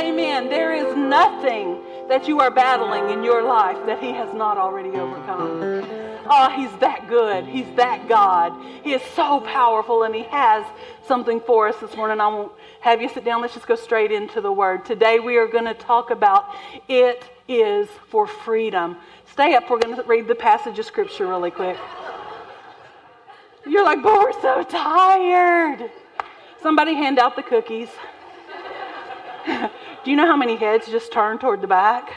Amen. There is nothing that you are battling in your life that He has not already overcome. Oh, He's that good. He's that God. He is so powerful and He has something for us this morning. I won't have you sit down. Let's just go straight into the Word. Today we are going to talk about it is for freedom. Stay up. We're going to read the passage of Scripture really quick. You're like, but we're so tired. Somebody hand out the cookies. Do you know how many heads just turned toward the back?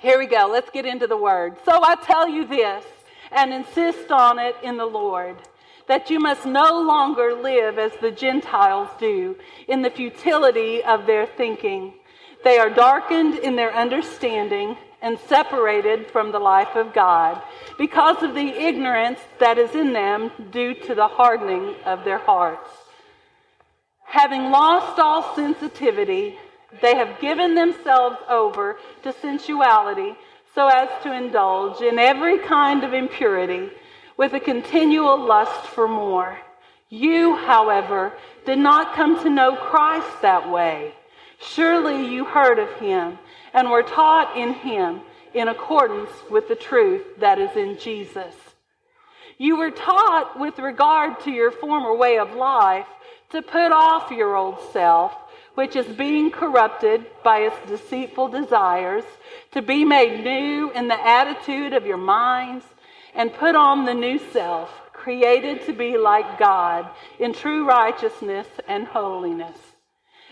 Here we go. Let's get into the word. So I tell you this and insist on it in the Lord that you must no longer live as the Gentiles do in the futility of their thinking. They are darkened in their understanding and separated from the life of God because of the ignorance that is in them due to the hardening of their hearts. Having lost all sensitivity, they have given themselves over to sensuality so as to indulge in every kind of impurity with a continual lust for more. You, however, did not come to know Christ that way. Surely you heard of him and were taught in him in accordance with the truth that is in Jesus. You were taught with regard to your former way of life to put off your old self, which is being corrupted by its deceitful desires, to be made new in the attitude of your minds, and put on the new self, created to be like God in true righteousness and holiness.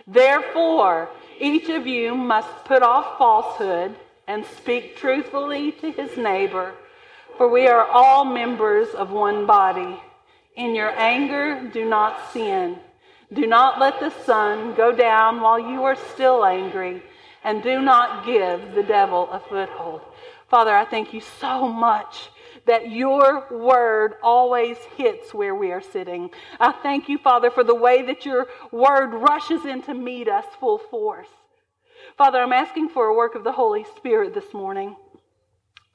Therefore, each of you must put off falsehood and speak truthfully to his neighbor, for we are all members of one body. In your anger, do not sin. Do not let the sun go down while you are still angry, and do not give the devil a foothold. Father, I thank you so much that your word always hits where we are sitting. I thank you, Father, for the way that your word rushes in to meet us full force. Father, I'm asking for a work of the Holy Spirit this morning.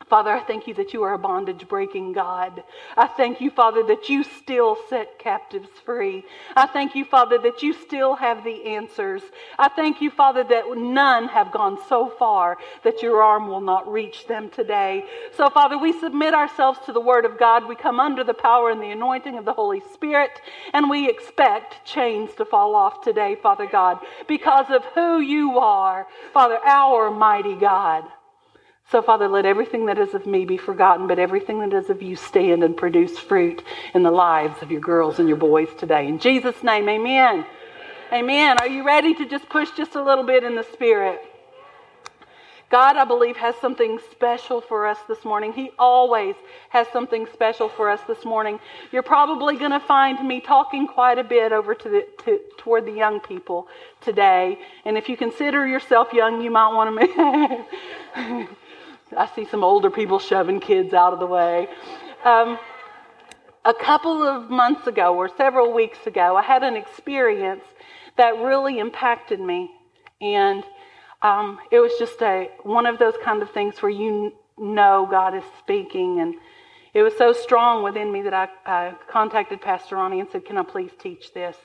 Father, I thank you that you are a bondage breaking God. I thank you, Father, that you still set captives free. I thank you, Father, that you still have the answers. I thank you, Father, that none have gone so far that your arm will not reach them today. So, Father, we submit ourselves to the Word of God. We come under the power and the anointing of the Holy Spirit, and we expect chains to fall off today, Father God, because of who you are, Father, our mighty God. So, Father, let everything that is of me be forgotten, but everything that is of you stand and produce fruit in the lives of your girls and your boys today. In Jesus' name, amen. Amen. Are you ready to just push just a little bit in the Spirit? God, I believe, has something special for us this morning. He always has something special for us this morning. You're probably going to find me talking quite a bit over to the, to, toward the young people today. And if you consider yourself young, you might want to. I see some older people shoving kids out of the way. Um, a couple of months ago, or several weeks ago, I had an experience that really impacted me. And um, it was just a one of those kind of things where you know God is speaking. And it was so strong within me that I, I contacted Pastor Ronnie and said, Can I please teach this?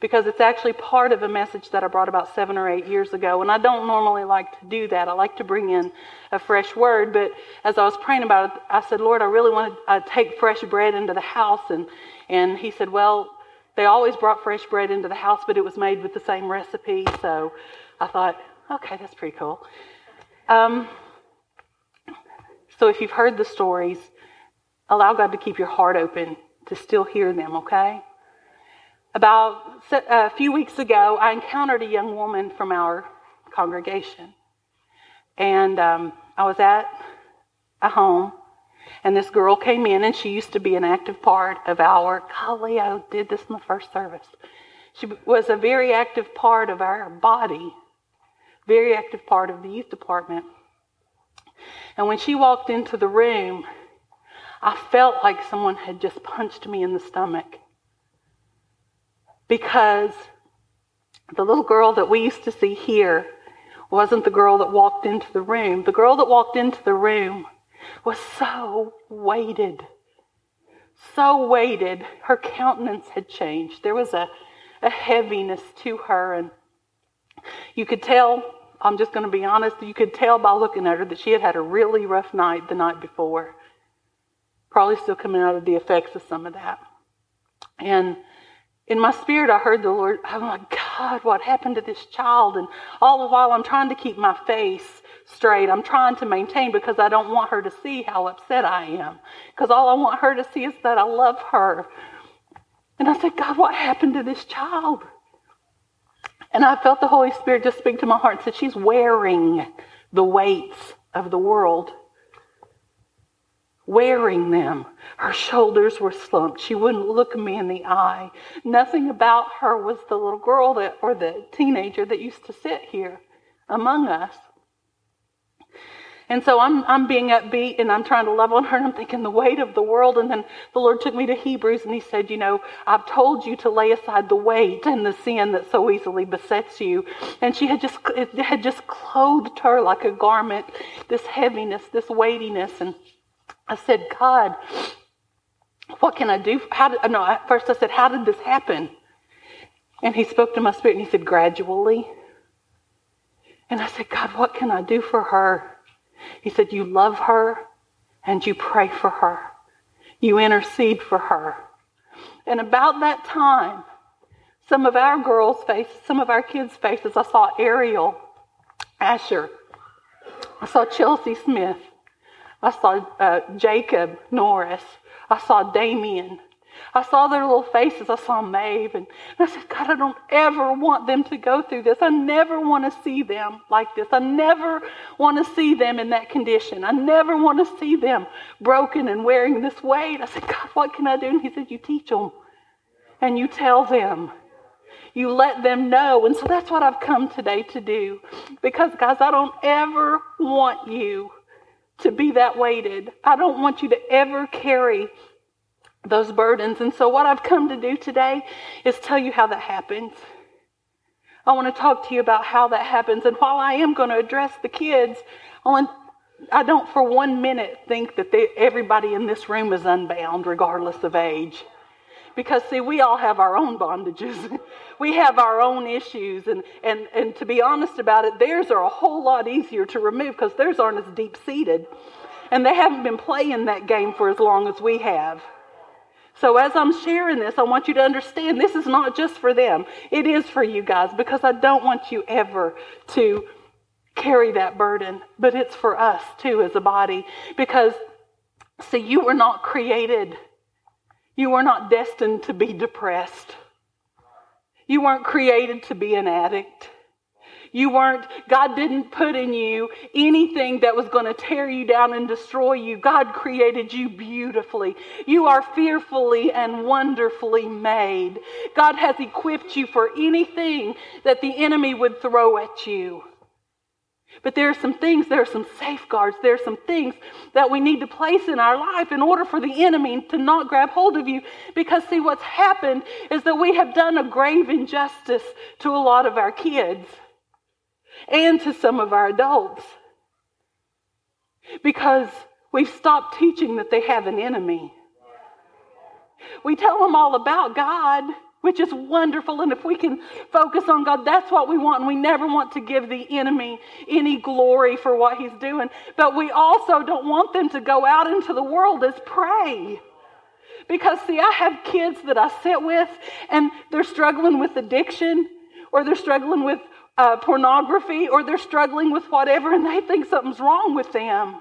Because it's actually part of a message that I brought about seven or eight years ago. And I don't normally like to do that. I like to bring in a fresh word. But as I was praying about it, I said, Lord, I really want to uh, take fresh bread into the house. And, and he said, Well, they always brought fresh bread into the house, but it was made with the same recipe. So I thought, okay, that's pretty cool. Um, so if you've heard the stories, allow God to keep your heart open to still hear them, okay? About a few weeks ago, I encountered a young woman from our congregation. And um, I was at a home, and this girl came in, and she used to be an active part of our. Golly, I did this in the first service. She was a very active part of our body, very active part of the youth department. And when she walked into the room, I felt like someone had just punched me in the stomach because the little girl that we used to see here wasn't the girl that walked into the room. The girl that walked into the room was so weighted, so weighted. Her countenance had changed. There was a, a heaviness to her. And You could tell, I'm just going to be honest, you could tell by looking at her that she had had a really rough night the night before. Probably still coming out of the effects of some of that. And in my spirit, I heard the Lord, oh my God, what happened to this child? And all the while, I'm trying to keep my face straight. I'm trying to maintain because I don't want her to see how upset I am. Because all I want her to see is that I love her. And I said, God, what happened to this child? And I felt the Holy Spirit just speak to my heart and said, She's wearing the weights of the world. Wearing them. Her shoulders were slumped. She wouldn't look me in the eye. Nothing about her was the little girl that, or the teenager that used to sit here among us. And so I'm, I'm being upbeat and I'm trying to love on her and I'm thinking the weight of the world. And then the Lord took me to Hebrews and he said, You know, I've told you to lay aside the weight and the sin that so easily besets you. And she had just, had just clothed her like a garment, this heaviness, this weightiness. And I said, God, what can I do? How did, no, at first I said, How did this happen? And he spoke to my spirit and he said, Gradually. And I said, God, what can I do for her? He said, You love her and you pray for her, you intercede for her. And about that time, some of our girls' faces, some of our kids' faces, I saw Ariel, Asher, I saw Chelsea Smith, I saw uh, Jacob Norris, I saw Damien, I saw their little faces. I saw Maeve. And, I said, God, I don't ever want them to go through this. I never want to see them like this. I never want to see them in that condition. I never want to see them broken and wearing this weight. I said, God, what can I do? And he said, You teach them and you tell them. You let them know. And so that's what I've come today to do. Because, guys, I don't ever want you to be that weighted. I don't want you to ever carry those burdens. And so, what I've come to do today is tell you how that happens. I want to talk to you about how that happens. And while I am going to address the kids, I, want, I don't for one minute think that they, everybody in this room is unbound, regardless of age. Because, see, we all have our own bondages. we have our own issues. And, and, and to be honest about it, theirs are a whole lot easier to remove because theirs aren't as deep seated. And they haven't been playing that game for as long as we have. So, as I'm sharing this, I want you to understand this is not just for them. It is for you guys because I don't want you ever to carry that burden, but it's for us too as a body. Because, see, you were not created, you were not destined to be depressed, you weren't created to be an addict. You weren't, God didn't put in you anything that was going to tear you down and destroy you. God created you beautifully. You are fearfully and wonderfully made. God has equipped you for anything that the enemy would throw at you. But there are some things, there are some safeguards, there are some things that we need to place in our life in order for the enemy to not grab hold of you. Because, see, what's happened is that we have done a grave injustice to a lot of our kids and to some of our adults because we've stopped teaching that they have an enemy. We tell them all about God, which is wonderful. And if we can focus on God, that's what we want. And we never want to give the enemy any glory for what he's doing. But we also don't want them to go out into the world as prey. Because, see, I have kids that I sit with and they're struggling with addiction or they're struggling with uh, pornography or they're struggling with whatever and they think something's wrong with them.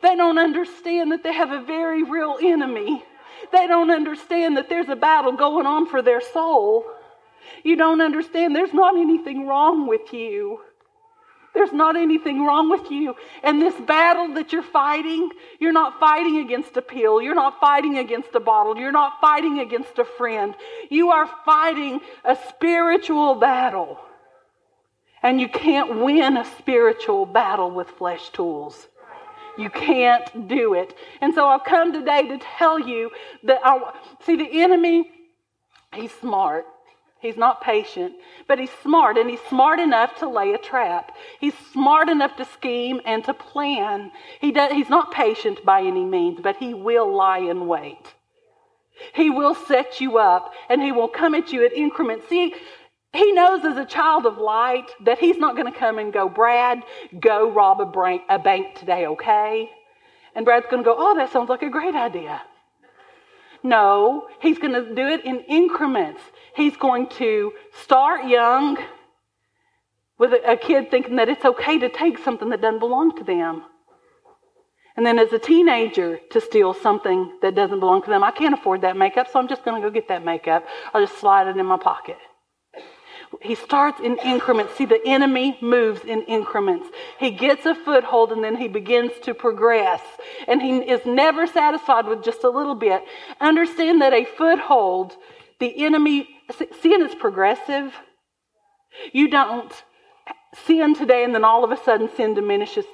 They don't understand that they have a very real enemy. They don't understand that there's a battle going on for their soul. You don't understand there's not anything wrong with you. There's not anything wrong with you. And this battle that you're fighting, you're not fighting against a pill. You're not fighting against a bottle. You're not fighting against a friend. You are fighting a spiritual battle. And you can't win a spiritual battle with flesh tools. You can't do it. And so I've come today to tell you that I see the enemy, he's smart. He's not patient, but he's smart, and he's smart enough to lay a trap. He's smart enough to scheme and to plan. He does, he's not patient by any means, but he will lie in wait. He will set you up, and he will come at you at increments. See, He knows as a child of light that he's not going to come and go, Brad, go rob a bank, a bank today, okay? And Brad's going to go, oh, that sounds like a great idea. No, he's going to do it in increments. He's going to start young with a kid thinking that it's okay to take something that doesn't belong to them. And then as a teenager to steal something that doesn't belong to them. I can't afford that makeup, so I'm just going to go get that makeup. I'll just slide it in my pocket. He starts in increments. See, the enemy moves in increments. He gets a foothold and then he begins to progress. And he is never satisfied with just a little bit. Understand that a foothold, the enemy, sin is progressive. You don't sin today and then all of a sudden sin diminishes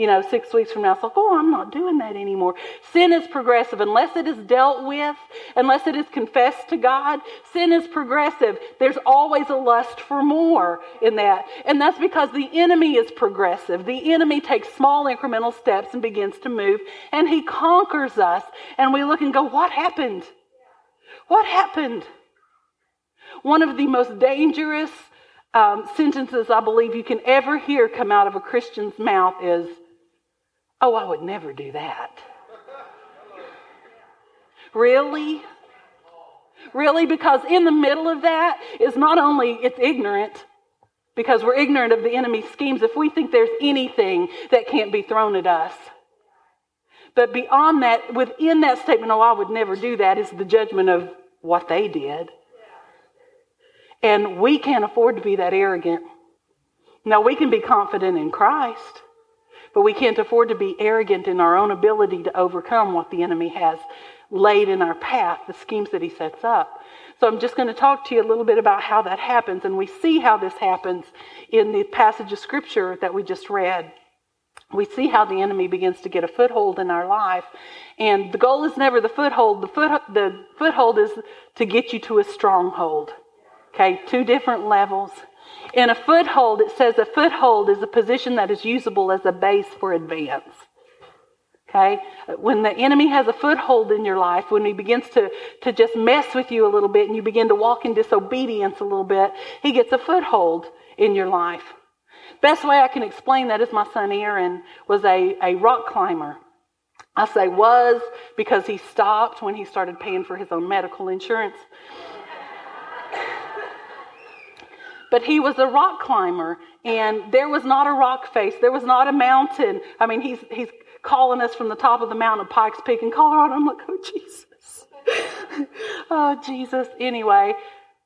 you know, six weeks from now, it's like, oh, I'm not doing that anymore. Sin is progressive. Unless it is dealt with, unless it is confessed to God, sin is progressive. There's always a lust for more in that. And that's because the enemy is progressive. The enemy takes small incremental steps and begins to move, and he conquers us. And we look and go, what happened? What happened? One of the most dangerous um, sentences I believe you can ever hear come out of a Christian's mouth is, Oh, I would never do that. Really? Really? Because in the middle of that is not only it's ignorant, because we're ignorant of the enemy's schemes if we think there's anything that can't be thrown at us. But beyond that, within that statement, oh, I would never do that, is the judgment of what they did. And we can't afford to be that arrogant. Now, we can be confident in Christ. But we can't afford to be arrogant in our own ability to overcome what the enemy has laid in our path, the schemes that he sets up. So I'm just going to talk to you a little bit about how that happens. And we see how this happens in the passage of scripture that we just read. We see how the enemy begins to get a foothold in our life. And the goal is never the foothold. The, foot, the foothold is to get you to a stronghold. Okay, two different levels. In a foothold, it says a foothold is a position that is usable as a base for advance. Okay? When the enemy has a foothold in your life, when he begins to, to just mess with you a little bit and you begin to walk in disobedience a little bit, he gets a foothold in your life. Best way I can explain that is my son Aaron was a, a rock climber. I say was because he stopped when he started paying for his own medical insurance. But he was a rock climber and there was not a rock face. There was not a mountain. I mean he's he's calling us from the top of the mountain of pikes peak in colorado. I'm like oh jesus. Oh jesus. Anyway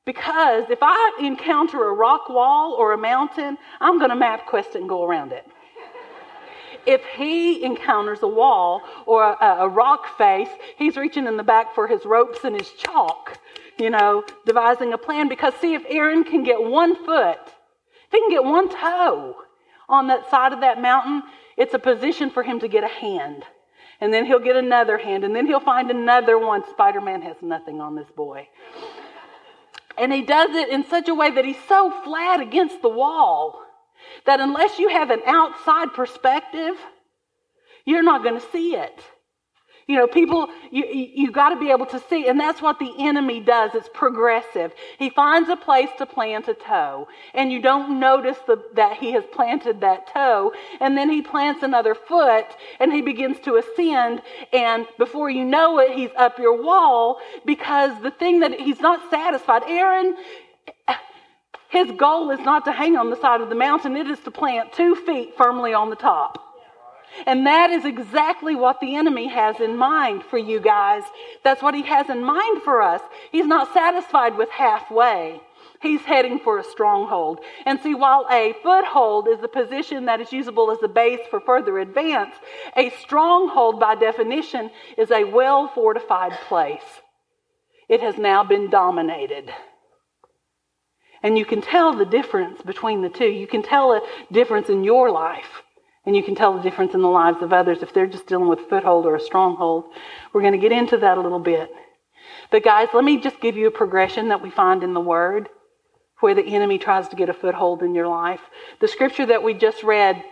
because if i encounter a rock wall or a mountain i'm going to MapQuest it and go around it. If he encounters a wall or a, a, rock face, he's reaching in the back for his ropes and his chalk you know, devising a plan because see if Aaron can get one foot, if he can get one toe on that side of that mountain, it's a position for him to get a hand. And then he'll get another hand, and then he'll find another one. Spider Man has nothing on this boy. And he does it in such a way that he's so flat against the wall that unless you have an outside perspective, you're not going to see it. You know, people, you, you got to be able to see. And that's what the enemy does. It's progressive. He finds a place to plant a toe. And you don't notice the, that he has planted that toe. And then he plants another foot and he begins to ascend. And before you know it, he's up your wall because the thing that he's not satisfied. Aaron, his goal is not to hang on the side of the mountain. It is to plant two feet firmly on the top. And that is exactly what the enemy has in mind for you guys. That's what he has in mind for us. He's not satisfied with halfway. He's heading for a stronghold. And see, while a foothold is a position that is usable as a base for further advance, a stronghold, by definition, is a well fortified place. It has now been dominated. And you can tell the difference between the two. You can tell a difference in your life. And you can tell the difference in the lives of others if they're just dealing with a foothold or a stronghold. We're going to get into that a little bit. But, guys, let me just give you a progression that we find in the Word where the enemy tries to get a foothold in your life. The scripture that we just read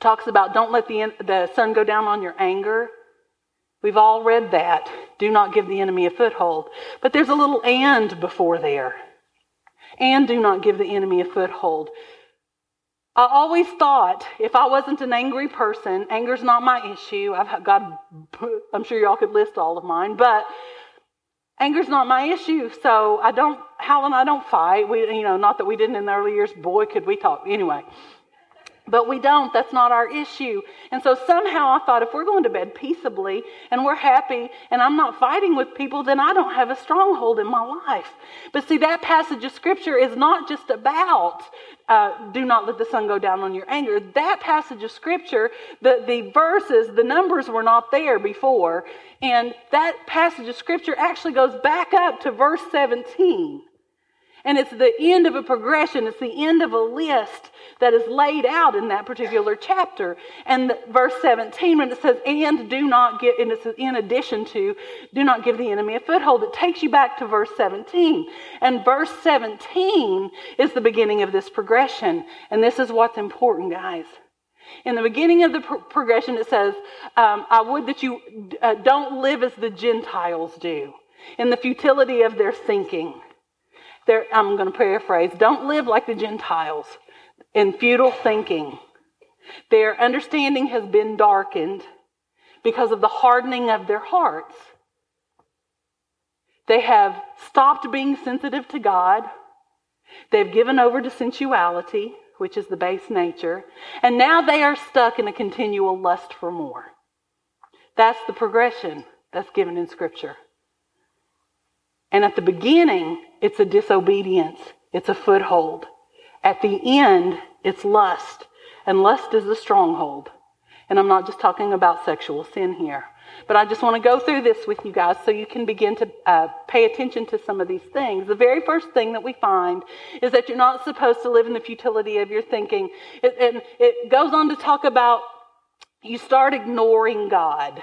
talks about don't let the, the sun go down on your anger. We've all read that. Do not give the enemy a foothold. But there's a little and before there. and do not give the enemy a foothold. I always thought if I wasn't an angry person, anger's not my issue. I've got, I'm sure y'all could list all of mine, but anger's not my issue. So I don't, Hal and I don't fight. We, you know, not that we didn't in the early years. Boy, could we talk. Anyway. But we don't. That's not our issue. And so somehow I thought if we're going to bed peaceably and we're happy and I'm not fighting with people, then I don't have a stronghold in my life. But see, that passage of scripture is not just about uh, do not let the sun go down on your anger. That passage of scripture, the, the verses, the numbers were not there before. And that passage of scripture actually goes back up to verse 17. And it's the end of a progression, it's the end of a list that is laid out in that particular chapter. And verse 17, when it says, and do not give, and in addition to, do not give the enemy a foothold, it takes you back to verse 17. And verse 17 is the beginning of this progression. And this is what's important, guys. In the beginning of the pro- progression, it says, um, I would that you uh, don't live as the Gentiles do, in the futility of their thinking. They're, I'm going to paraphrase. Don't live like the Gentiles in futile thinking. Their understanding has been darkened because of the hardening of their hearts. They have stopped being sensitive to God. They've given over to sensuality, which is the base nature. And now they are stuck in a continual lust for more. That's the progression that's given in Scripture. And at the beginning, it's a disobedience, it's a foothold. At the end, it's lust. And lust is a stronghold. And I'm not just talking about sexual sin here. But I just want to go through this with you guys so you can begin to uh, pay attention to some of these things. The very first thing that we find is that you're not supposed to live in the futility of your thinking. It, and it goes on to talk about you start ignoring God.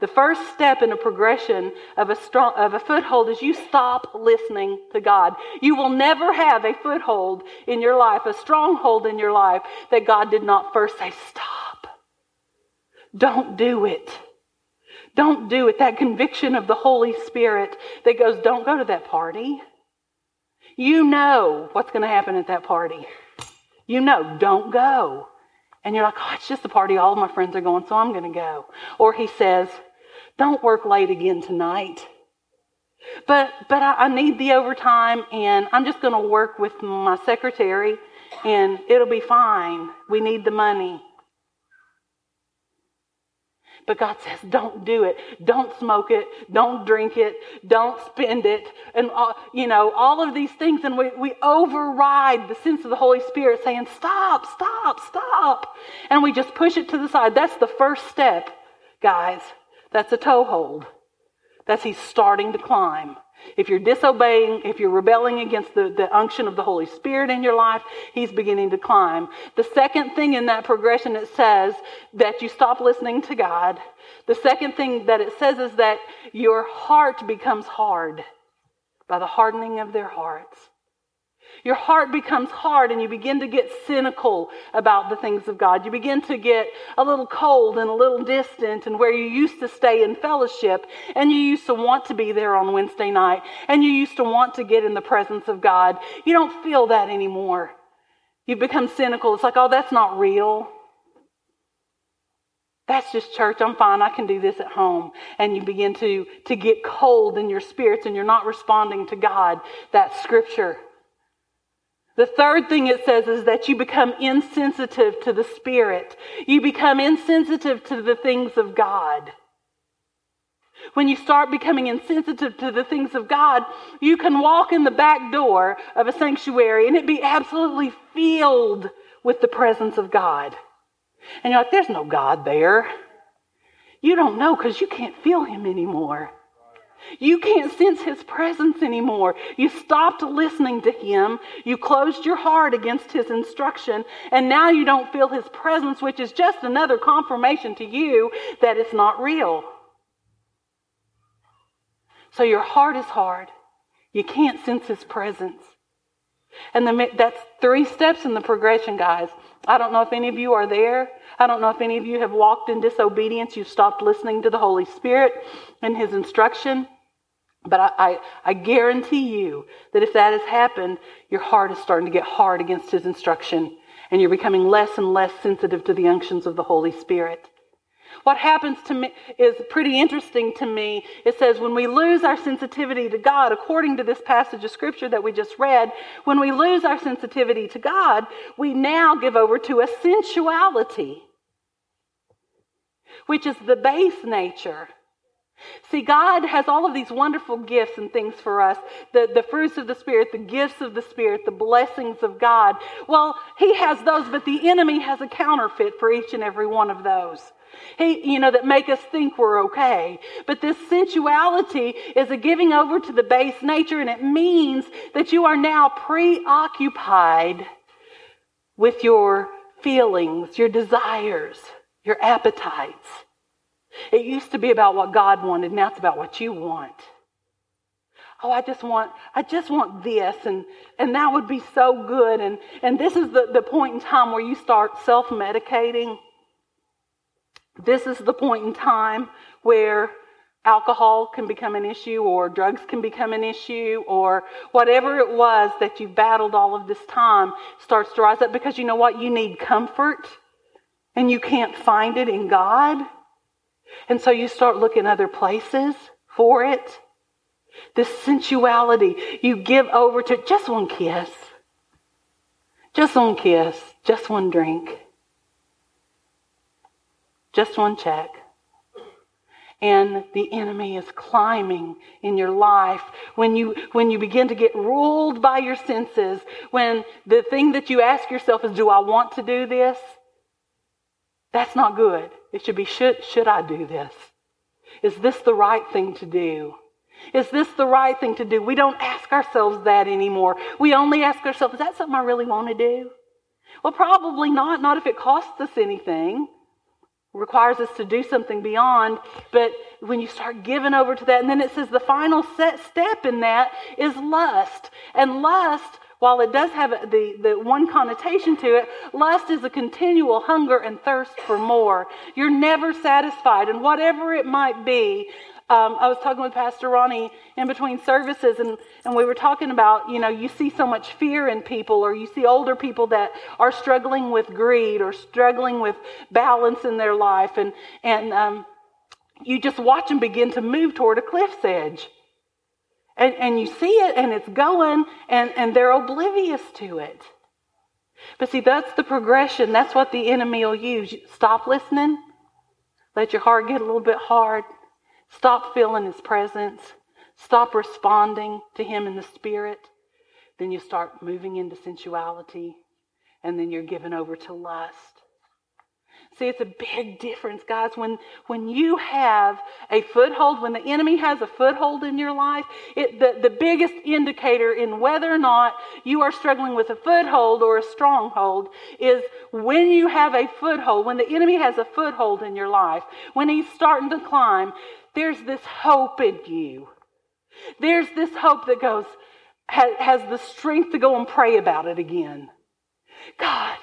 The first step in a progression of a, strong, of a foothold is you stop listening to God. You will never have a foothold in your life, a stronghold in your life that God did not first say, stop. Don't do it. Don't do it. That conviction of the Holy Spirit that goes, don't go to that party. You know what's going to happen at that party. You know, don't go. And you're like, oh, it's just a party. All of my friends are going, so I'm going to go. Or he says, don't work late again tonight. But, but I, I need the overtime and I'm just going to work with my secretary and it'll be fine. We need the money. But God says, don't do it. Don't smoke it. Don't drink it. Don't spend it. And, uh, you know, all of these things. And we, we override the sense of the Holy Spirit saying, stop, stop, stop. And we just push it to the side. That's the first step, guys. That's a toehold. That's he's starting to climb. If you're disobeying, if you're rebelling against the, the unction of the Holy Spirit in your life, he's beginning to climb. The second thing in that progression, it says that you stop listening to God. The second thing that it says is that your heart becomes hard by the hardening of their hearts. Your heart becomes hard and you begin to get cynical about the things of God. You begin to get a little cold and a little distant and where you used to stay in fellowship and you used to want to be there on Wednesday night and you used to want to get in the presence of God. You don't feel that anymore. You've become cynical. It's like, oh, that's not real. That's just church. I'm fine. I can do this at home. And you begin to, to get cold in your spirits and you're not responding to God. That's scripture. The third thing it says is that you become insensitive to the Spirit. You become insensitive to the things of God. When you start becoming insensitive to the things of God, you can walk in the back door of a sanctuary and it be absolutely filled with the presence of God. And you're like, there's no God there. You don't know because you can't feel Him anymore. You can't sense his presence anymore. You stopped listening to him. You closed your heart against his instruction, and now you don't feel his presence, which is just another confirmation to you that it's not real. So your heart is hard. You can't sense his presence. And the, that's three steps in the progression, guys. I don't know if any of you are there. I don't know if any of you have walked in disobedience. You've stopped listening to the Holy Spirit and his instruction. But I, I, I, guarantee you that if that has happened, your heart is starting to get hard against His instruction, and you're becoming less and less sensitive to the unctions of the Holy Spirit. What happens to me is pretty interesting to me. It says when we lose our sensitivity to God, according to this passage of scripture that we just read, when we lose our sensitivity to God, we now give over to a sensuality, which is the base nature See, God has all of these wonderful gifts and things for us the, the fruits of the Spirit, the gifts of the Spirit, the blessings of God. Well, He has those, but the enemy has a counterfeit for each and every one of those. He, you know, that make us think we're okay. But this sensuality is a giving over to the base nature, and it means that you are now preoccupied with your feelings, your desires, your appetites. It used to be about what God wanted, now it's about what you want. Oh, I just want, I just want this, and, and that would be so good. And, and this is the, the point in time where you start self medicating. This is the point in time where alcohol can become an issue, or drugs can become an issue, or whatever it was that you battled all of this time starts to rise up because you know what? You need comfort, and you can't find it in God. And so you start looking other places for it. This sensuality, you give over to just one kiss, just one kiss, just one drink, just one check. And the enemy is climbing in your life when you, when you begin to get ruled by your senses, when the thing that you ask yourself is, Do I want to do this? That's not good. It should be, should, should I do this? Is this the right thing to do? Is this the right thing to do? We don't ask ourselves that anymore. We only ask ourselves, is that something I really want to do? Well, probably not. Not if it costs us anything, requires us to do something beyond. But when you start giving over to that, and then it says the final set step in that is lust. And lust while it does have the, the one connotation to it, lust is a continual hunger and thirst for more. You're never satisfied, and whatever it might be, um, I was talking with Pastor Ronnie in between services, and, and we were talking about, you know, you see so much fear in people, or you see older people that are struggling with greed or struggling with balance in their life, and, and um, you just watch them begin to move toward a cliff's edge. And, and you see it and it's going and, and they're oblivious to it. But see, that's the progression. That's what the enemy will use. Stop listening. Let your heart get a little bit hard. Stop feeling his presence. Stop responding to him in the spirit. Then you start moving into sensuality. And then you're given over to lust. See, it's a big difference, guys. When, when you have a foothold, when the enemy has a foothold in your life, it, the, the biggest indicator in whether or not you are struggling with a foothold or a stronghold is when you have a foothold, when the enemy has a foothold in your life, when he's starting to climb, there's this hope in you. There's this hope that goes, has, has the strength to go and pray about it again. God,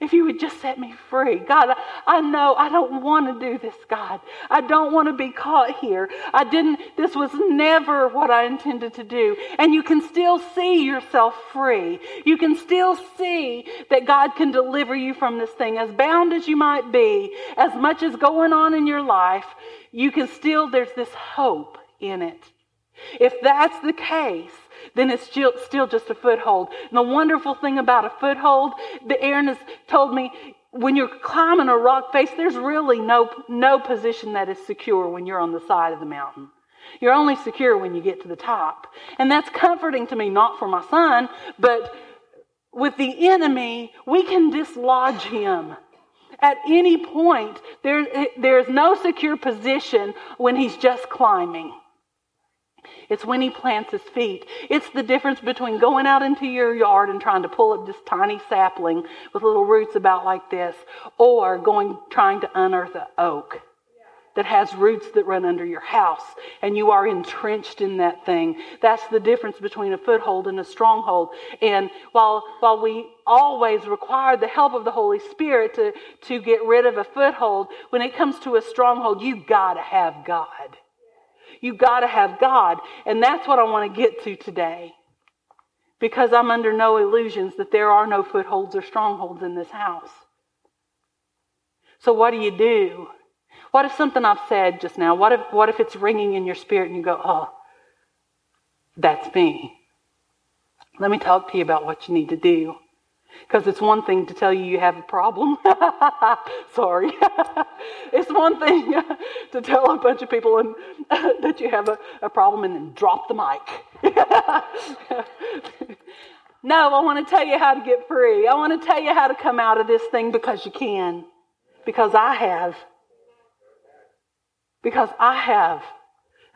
if you would just set me free. God, I know I don't want to do this, God. I don't want to be caught here. I didn't, this was never what I intended to do. And you can still see yourself free. You can still see that God can deliver you from this thing. As bound as you might be, as much as going on in your life, you can still, there's this hope in it. If that's the case, then it's still, just a foothold. And the wonderful thing about a foothold, the Aaron has told me, when you're climbing a rock face, there's really no, no position that is secure when you're on the side of the mountain. You're only secure when you get to the top. And that's comforting to me, not for my son, but with the enemy, we can dislodge him. At any point, there, there's no secure position when he's just climbing. It's when he plants his feet. It's the difference between going out into your yard and trying to pull up this tiny sapling with little roots about like this, or going trying to unearth an oak that has roots that run under your house and you are entrenched in that thing. That's the difference between a foothold and a stronghold. And while, while we always require the help of the Holy Spirit to, to get rid of a foothold, when it comes to a stronghold, you gotta have God. You got to have God. And that's what I want to get to today. Because I'm under no illusions that there are no footholds or strongholds in this house. So what do you do? What if something I've said just now, what if, what if it's ringing in your spirit and you go, oh, that's me? Let me talk to you about what you need to do. Because it's one thing to tell you you have a problem. Sorry. it's one thing to tell a bunch of people and, that you have a, a problem and then drop the mic. no, I want to tell you how to get free. I want to tell you how to come out of this thing because you can. Because I have. Because I have.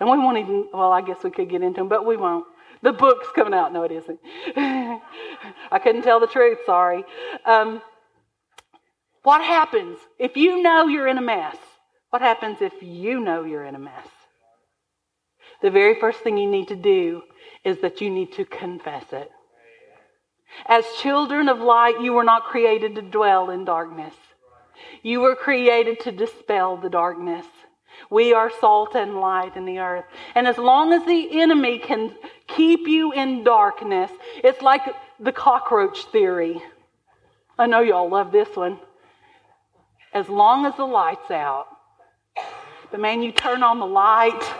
And we won't even, well, I guess we could get into them, but we won't. The book's coming out. No, it isn't. I couldn't tell the truth. Sorry. Um, what happens if you know you're in a mess? What happens if you know you're in a mess? The very first thing you need to do is that you need to confess it. As children of light, you were not created to dwell in darkness. You were created to dispel the darkness. We are salt and light in the earth. And as long as the enemy can keep you in darkness, it's like the cockroach theory. I know y'all love this one. As long as the light's out, the man, you turn on the light,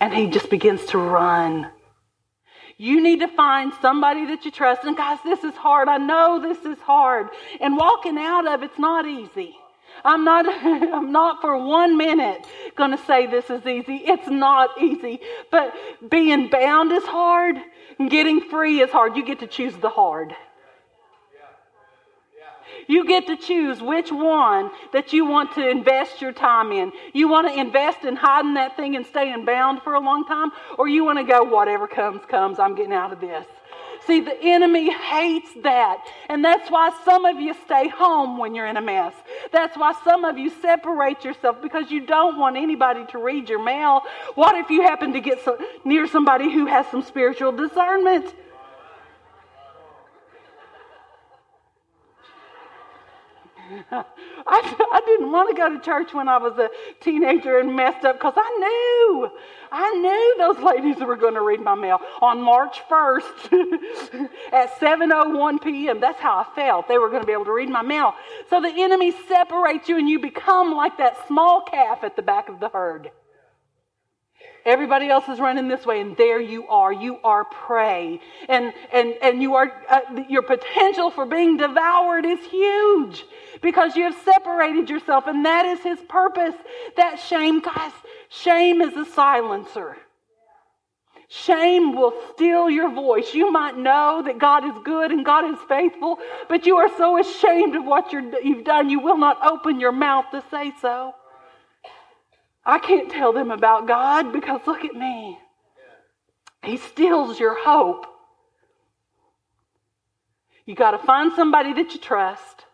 and he just begins to run. You need to find somebody that you trust. And guys, this is hard. I know this is hard. And walking out of it's not easy. I'm not, I'm not for one minute going to say this is easy. It's not easy. But being bound is hard, and getting free is hard. You get to choose the hard. You get to choose which one that you want to invest your time in. You want to invest in hiding that thing and staying bound for a long time, or you want to go, whatever comes, comes, I'm getting out of this. See, the enemy hates that. And that's why some of you stay home when you're in a mess. That's why some of you separate yourself because you don't want anybody to read your mail. What if you happen to get so, near somebody who has some spiritual discernment? I, I didn't want to go to church when I was a teenager and messed up because I knew, I knew those ladies were going to read my mail on March 1st at 7.01 p.m. That's how I felt. They were going to be able to read my mail. So the enemy separates you and you become like that small calf at the back of the herd. Everybody else is running this way, and there you are. You are prey. And, and, and you are, uh, your potential for being devoured is huge because you have separated yourself, and that is his purpose. That shame, guys, shame is a silencer. Shame will steal your voice. You might know that God is good and God is faithful, but you are so ashamed of what you have done, you will not open your mouth to say so. I can't tell them about God because look at me. He steals your hope. You got to find somebody that you trust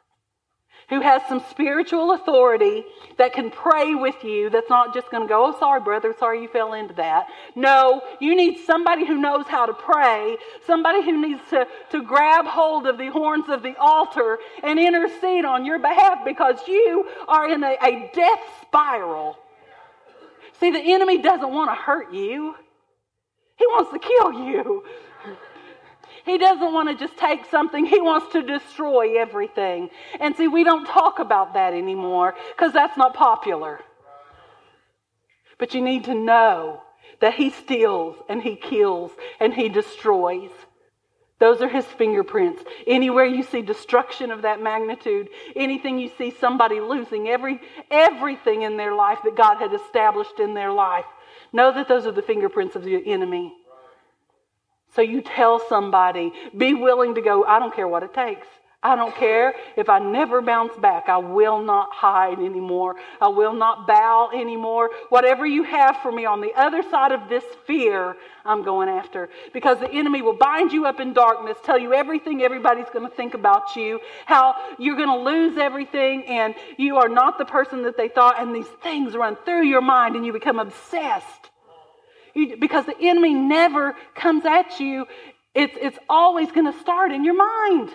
who has some spiritual authority that can pray with you that's not just going to go, oh, sorry, brother, sorry you fell into that. No, you need somebody who knows how to pray, somebody who needs to, to grab hold of the horns of the altar and intercede on your behalf because you are in a, a death spiral. See, the enemy doesn't want to hurt you, he wants to kill you. He doesn't want to just take something, he wants to destroy everything. And see, we don't talk about that anymore because that's not popular. But you need to know that he steals and he kills and he destroys. Those are his fingerprints. Anywhere you see destruction of that magnitude, anything you see somebody losing, every, everything in their life that God had established in their life, know that those are the fingerprints of the enemy. So you tell somebody, be willing to go, I don't care what it takes. I don't care if I never bounce back. I will not hide anymore. I will not bow anymore. Whatever you have for me on the other side of this fear, I'm going after. Because the enemy will bind you up in darkness, tell you everything everybody's going to think about you, how you're going to lose everything, and you are not the person that they thought, and these things run through your mind, and you become obsessed. You, because the enemy never comes at you, it's, it's always going to start in your mind.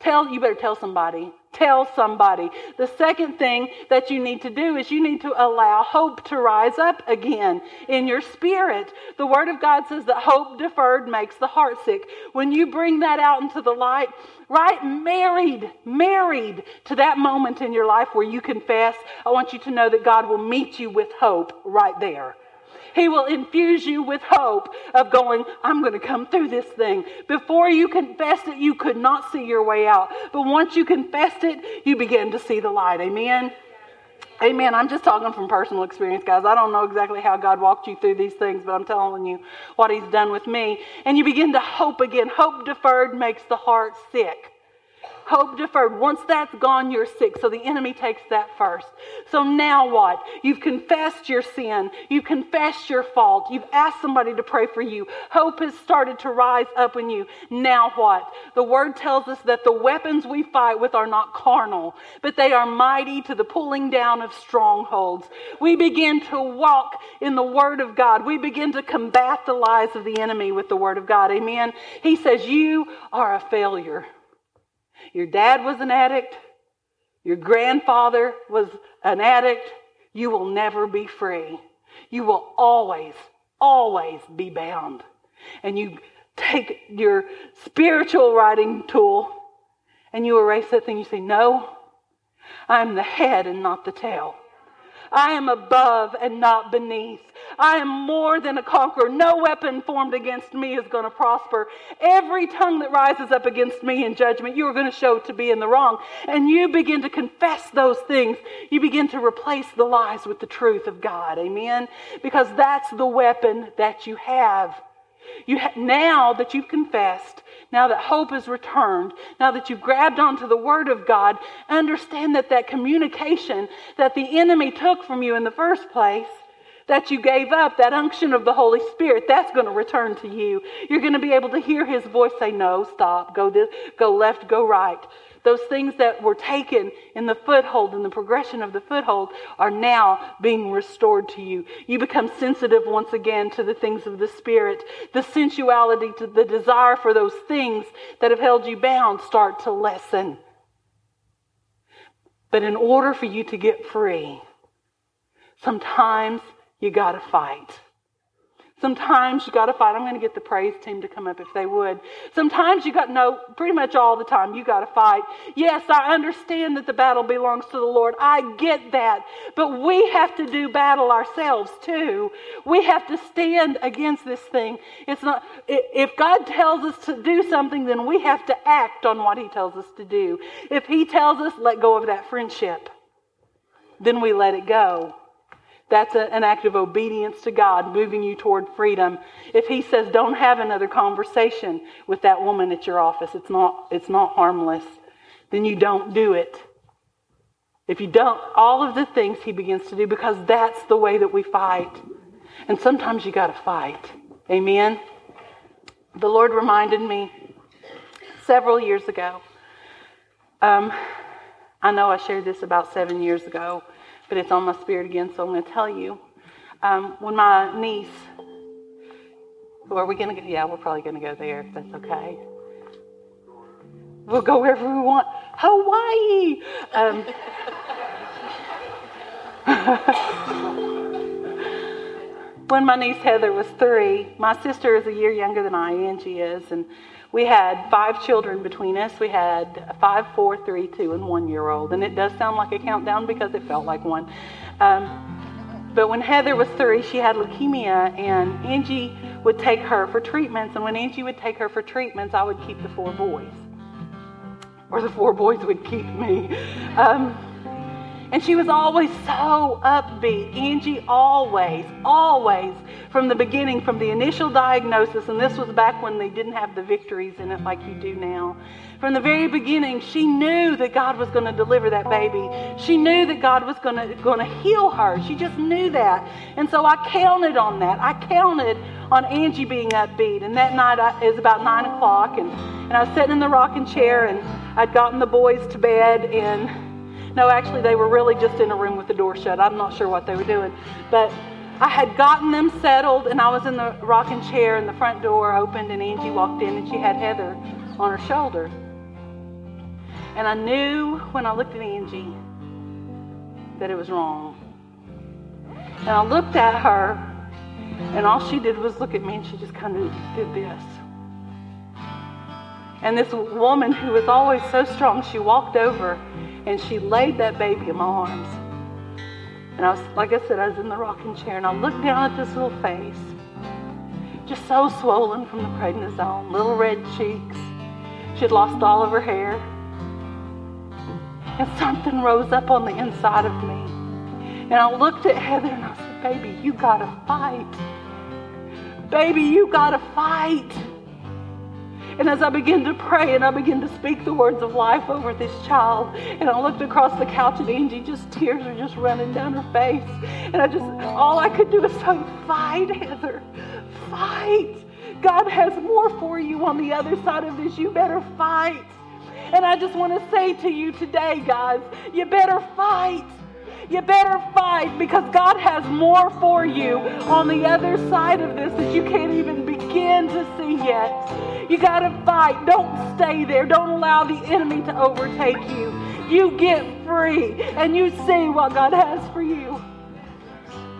Tell, you better tell somebody. Tell somebody. The second thing that you need to do is you need to allow hope to rise up again in your spirit. The Word of God says that hope deferred makes the heart sick. When you bring that out into the light, right? Married, married to that moment in your life where you confess, I want you to know that God will meet you with hope right there. He will infuse you with hope of going, I'm going to come through this thing. Before you confessed it, you could not see your way out. But once you confessed it, you begin to see the light. Amen. Amen. I'm just talking from personal experience, guys. I don't know exactly how God walked you through these things, but I'm telling you what He's done with me. And you begin to hope again. Hope deferred makes the heart sick. Hope deferred. Once that's gone, you're sick. So the enemy takes that first. So now what? You've confessed your sin. You've confessed your fault. You've asked somebody to pray for you. Hope has started to rise up in you. Now what? The word tells us that the weapons we fight with are not carnal, but they are mighty to the pulling down of strongholds. We begin to walk in the word of God. We begin to combat the lies of the enemy with the word of God. Amen. He says, You are a failure. Your dad was an addict. Your grandfather was an addict. You will never be free. You will always, always be bound. And you take your spiritual writing tool and you erase that thing. You say, No, I'm the head and not the tail. I am above and not beneath. I am more than a conqueror. No weapon formed against me is going to prosper. Every tongue that rises up against me in judgment, you are going to show to be in the wrong. And you begin to confess those things. You begin to replace the lies with the truth of God. Amen? Because that's the weapon that you have. You ha- now that you've confessed, now that hope is returned, now that you've grabbed onto the Word of God, understand that that communication that the enemy took from you in the first place, that you gave up, that unction of the Holy Spirit, that's going to return to you. You're going to be able to hear His voice say, No, stop, go this, go left, go right. Those things that were taken in the foothold, in the progression of the foothold, are now being restored to you. You become sensitive once again to the things of the Spirit. The sensuality, to the desire for those things that have held you bound start to lessen. But in order for you to get free, sometimes you got to fight. Sometimes you got to fight. I'm going to get the praise team to come up if they would. Sometimes you got no, pretty much all the time you got to fight. Yes, I understand that the battle belongs to the Lord. I get that. But we have to do battle ourselves too. We have to stand against this thing. It's not if God tells us to do something, then we have to act on what he tells us to do. If he tells us let go of that friendship, then we let it go. That's a, an act of obedience to God, moving you toward freedom. If He says, don't have another conversation with that woman at your office, it's not, it's not harmless, then you don't do it. If you don't, all of the things He begins to do, because that's the way that we fight. And sometimes you got to fight. Amen? The Lord reminded me several years ago. Um, I know I shared this about seven years ago but it's on my spirit again, so I'm going to tell you. Um, when my niece, who are we going to go? Yeah, we're probably going to go there if that's okay. We'll go wherever we want. Hawaii! Um, when my niece Heather was three, my sister is a year younger than I, Angie is, and we had five children between us. We had five, four, three, two, and one year old. And it does sound like a countdown because it felt like one. Um, but when Heather was three, she had leukemia, and Angie would take her for treatments. And when Angie would take her for treatments, I would keep the four boys, or the four boys would keep me. Um, and she was always so upbeat. Angie always, always, from the beginning, from the initial diagnosis, and this was back when they didn't have the victories in it like you do now. From the very beginning, she knew that God was going to deliver that baby. She knew that God was going to, going to heal her. She just knew that. And so I counted on that. I counted on Angie being upbeat. And that night I, it was about 9 o'clock, and, and I was sitting in the rocking chair, and I'd gotten the boys to bed, and no, actually, they were really just in a room with the door shut. I'm not sure what they were doing. But I had gotten them settled, and I was in the rocking chair, and the front door opened, and Angie walked in, and she had Heather on her shoulder. And I knew when I looked at Angie that it was wrong. And I looked at her, and all she did was look at me, and she just kind of did this. And this woman who was always so strong, she walked over and she laid that baby in my arms. And I was, like I said, I was in the rocking chair, and I looked down at this little face, just so swollen from the prednisone, little red cheeks. She had lost all of her hair. And something rose up on the inside of me. And I looked at Heather and I said, Baby, you gotta fight. Baby, you gotta fight. And as I began to pray and I began to speak the words of life over this child, and I looked across the couch at Angie, just tears are just running down her face. And I just, all I could do was say, Fight, Heather, fight. God has more for you on the other side of this. You better fight. And I just want to say to you today, guys, you better fight. You better fight because God has more for you on the other side of this that you can't even begin to see yet. You got to fight. Don't stay there. Don't allow the enemy to overtake you. You get free and you see what God has for you.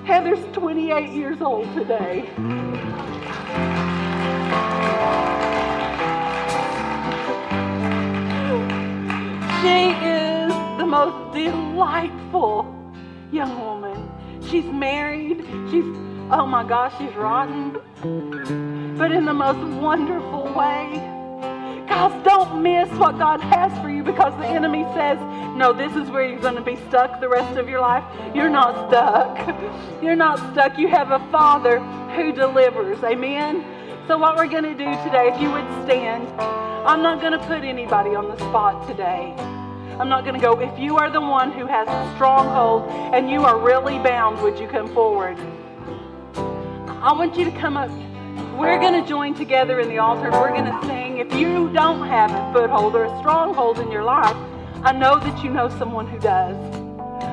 Heather's 28 years old today. She is the most delightful young woman. She's married. She's, oh my gosh, she's rotten but in the most wonderful way. Guys, don't miss what God has for you because the enemy says, no, this is where you're going to be stuck the rest of your life. You're not stuck. You're not stuck. You have a Father who delivers. Amen? So, what we're going to do today, if you would stand, I'm not going to put anybody on the spot today. I'm not going to go. If you are the one who has a stronghold and you are really bound, would you come forward? I want you to come up we're going to join together in the altar we're going to sing. If you don't have a foothold or a stronghold in your life, I know that you know someone who does.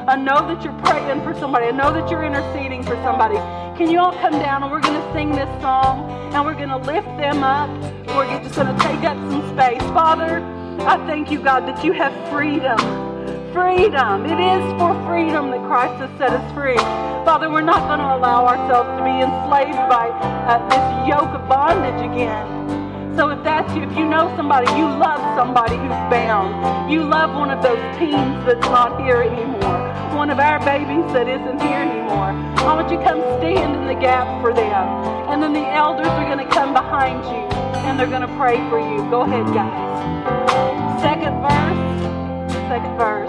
I know that you're praying for somebody. I know that you're interceding for somebody. Can you all come down and we're going to sing this song and we're going to lift them up. We're just going to take up some space. Father, I thank you, God, that you have freedom freedom. It is for freedom that Christ has set us free. Father, we're not going to allow ourselves to be enslaved by uh, this yoke of bondage again. So if that's you, if you know somebody, you love somebody who's bound, you love one of those teens that's not here anymore, one of our babies that isn't here anymore, I want you to come stand in the gap for them. And then the elders are going to come behind you and they're going to pray for you. Go ahead, guys. Second verse. Second verse.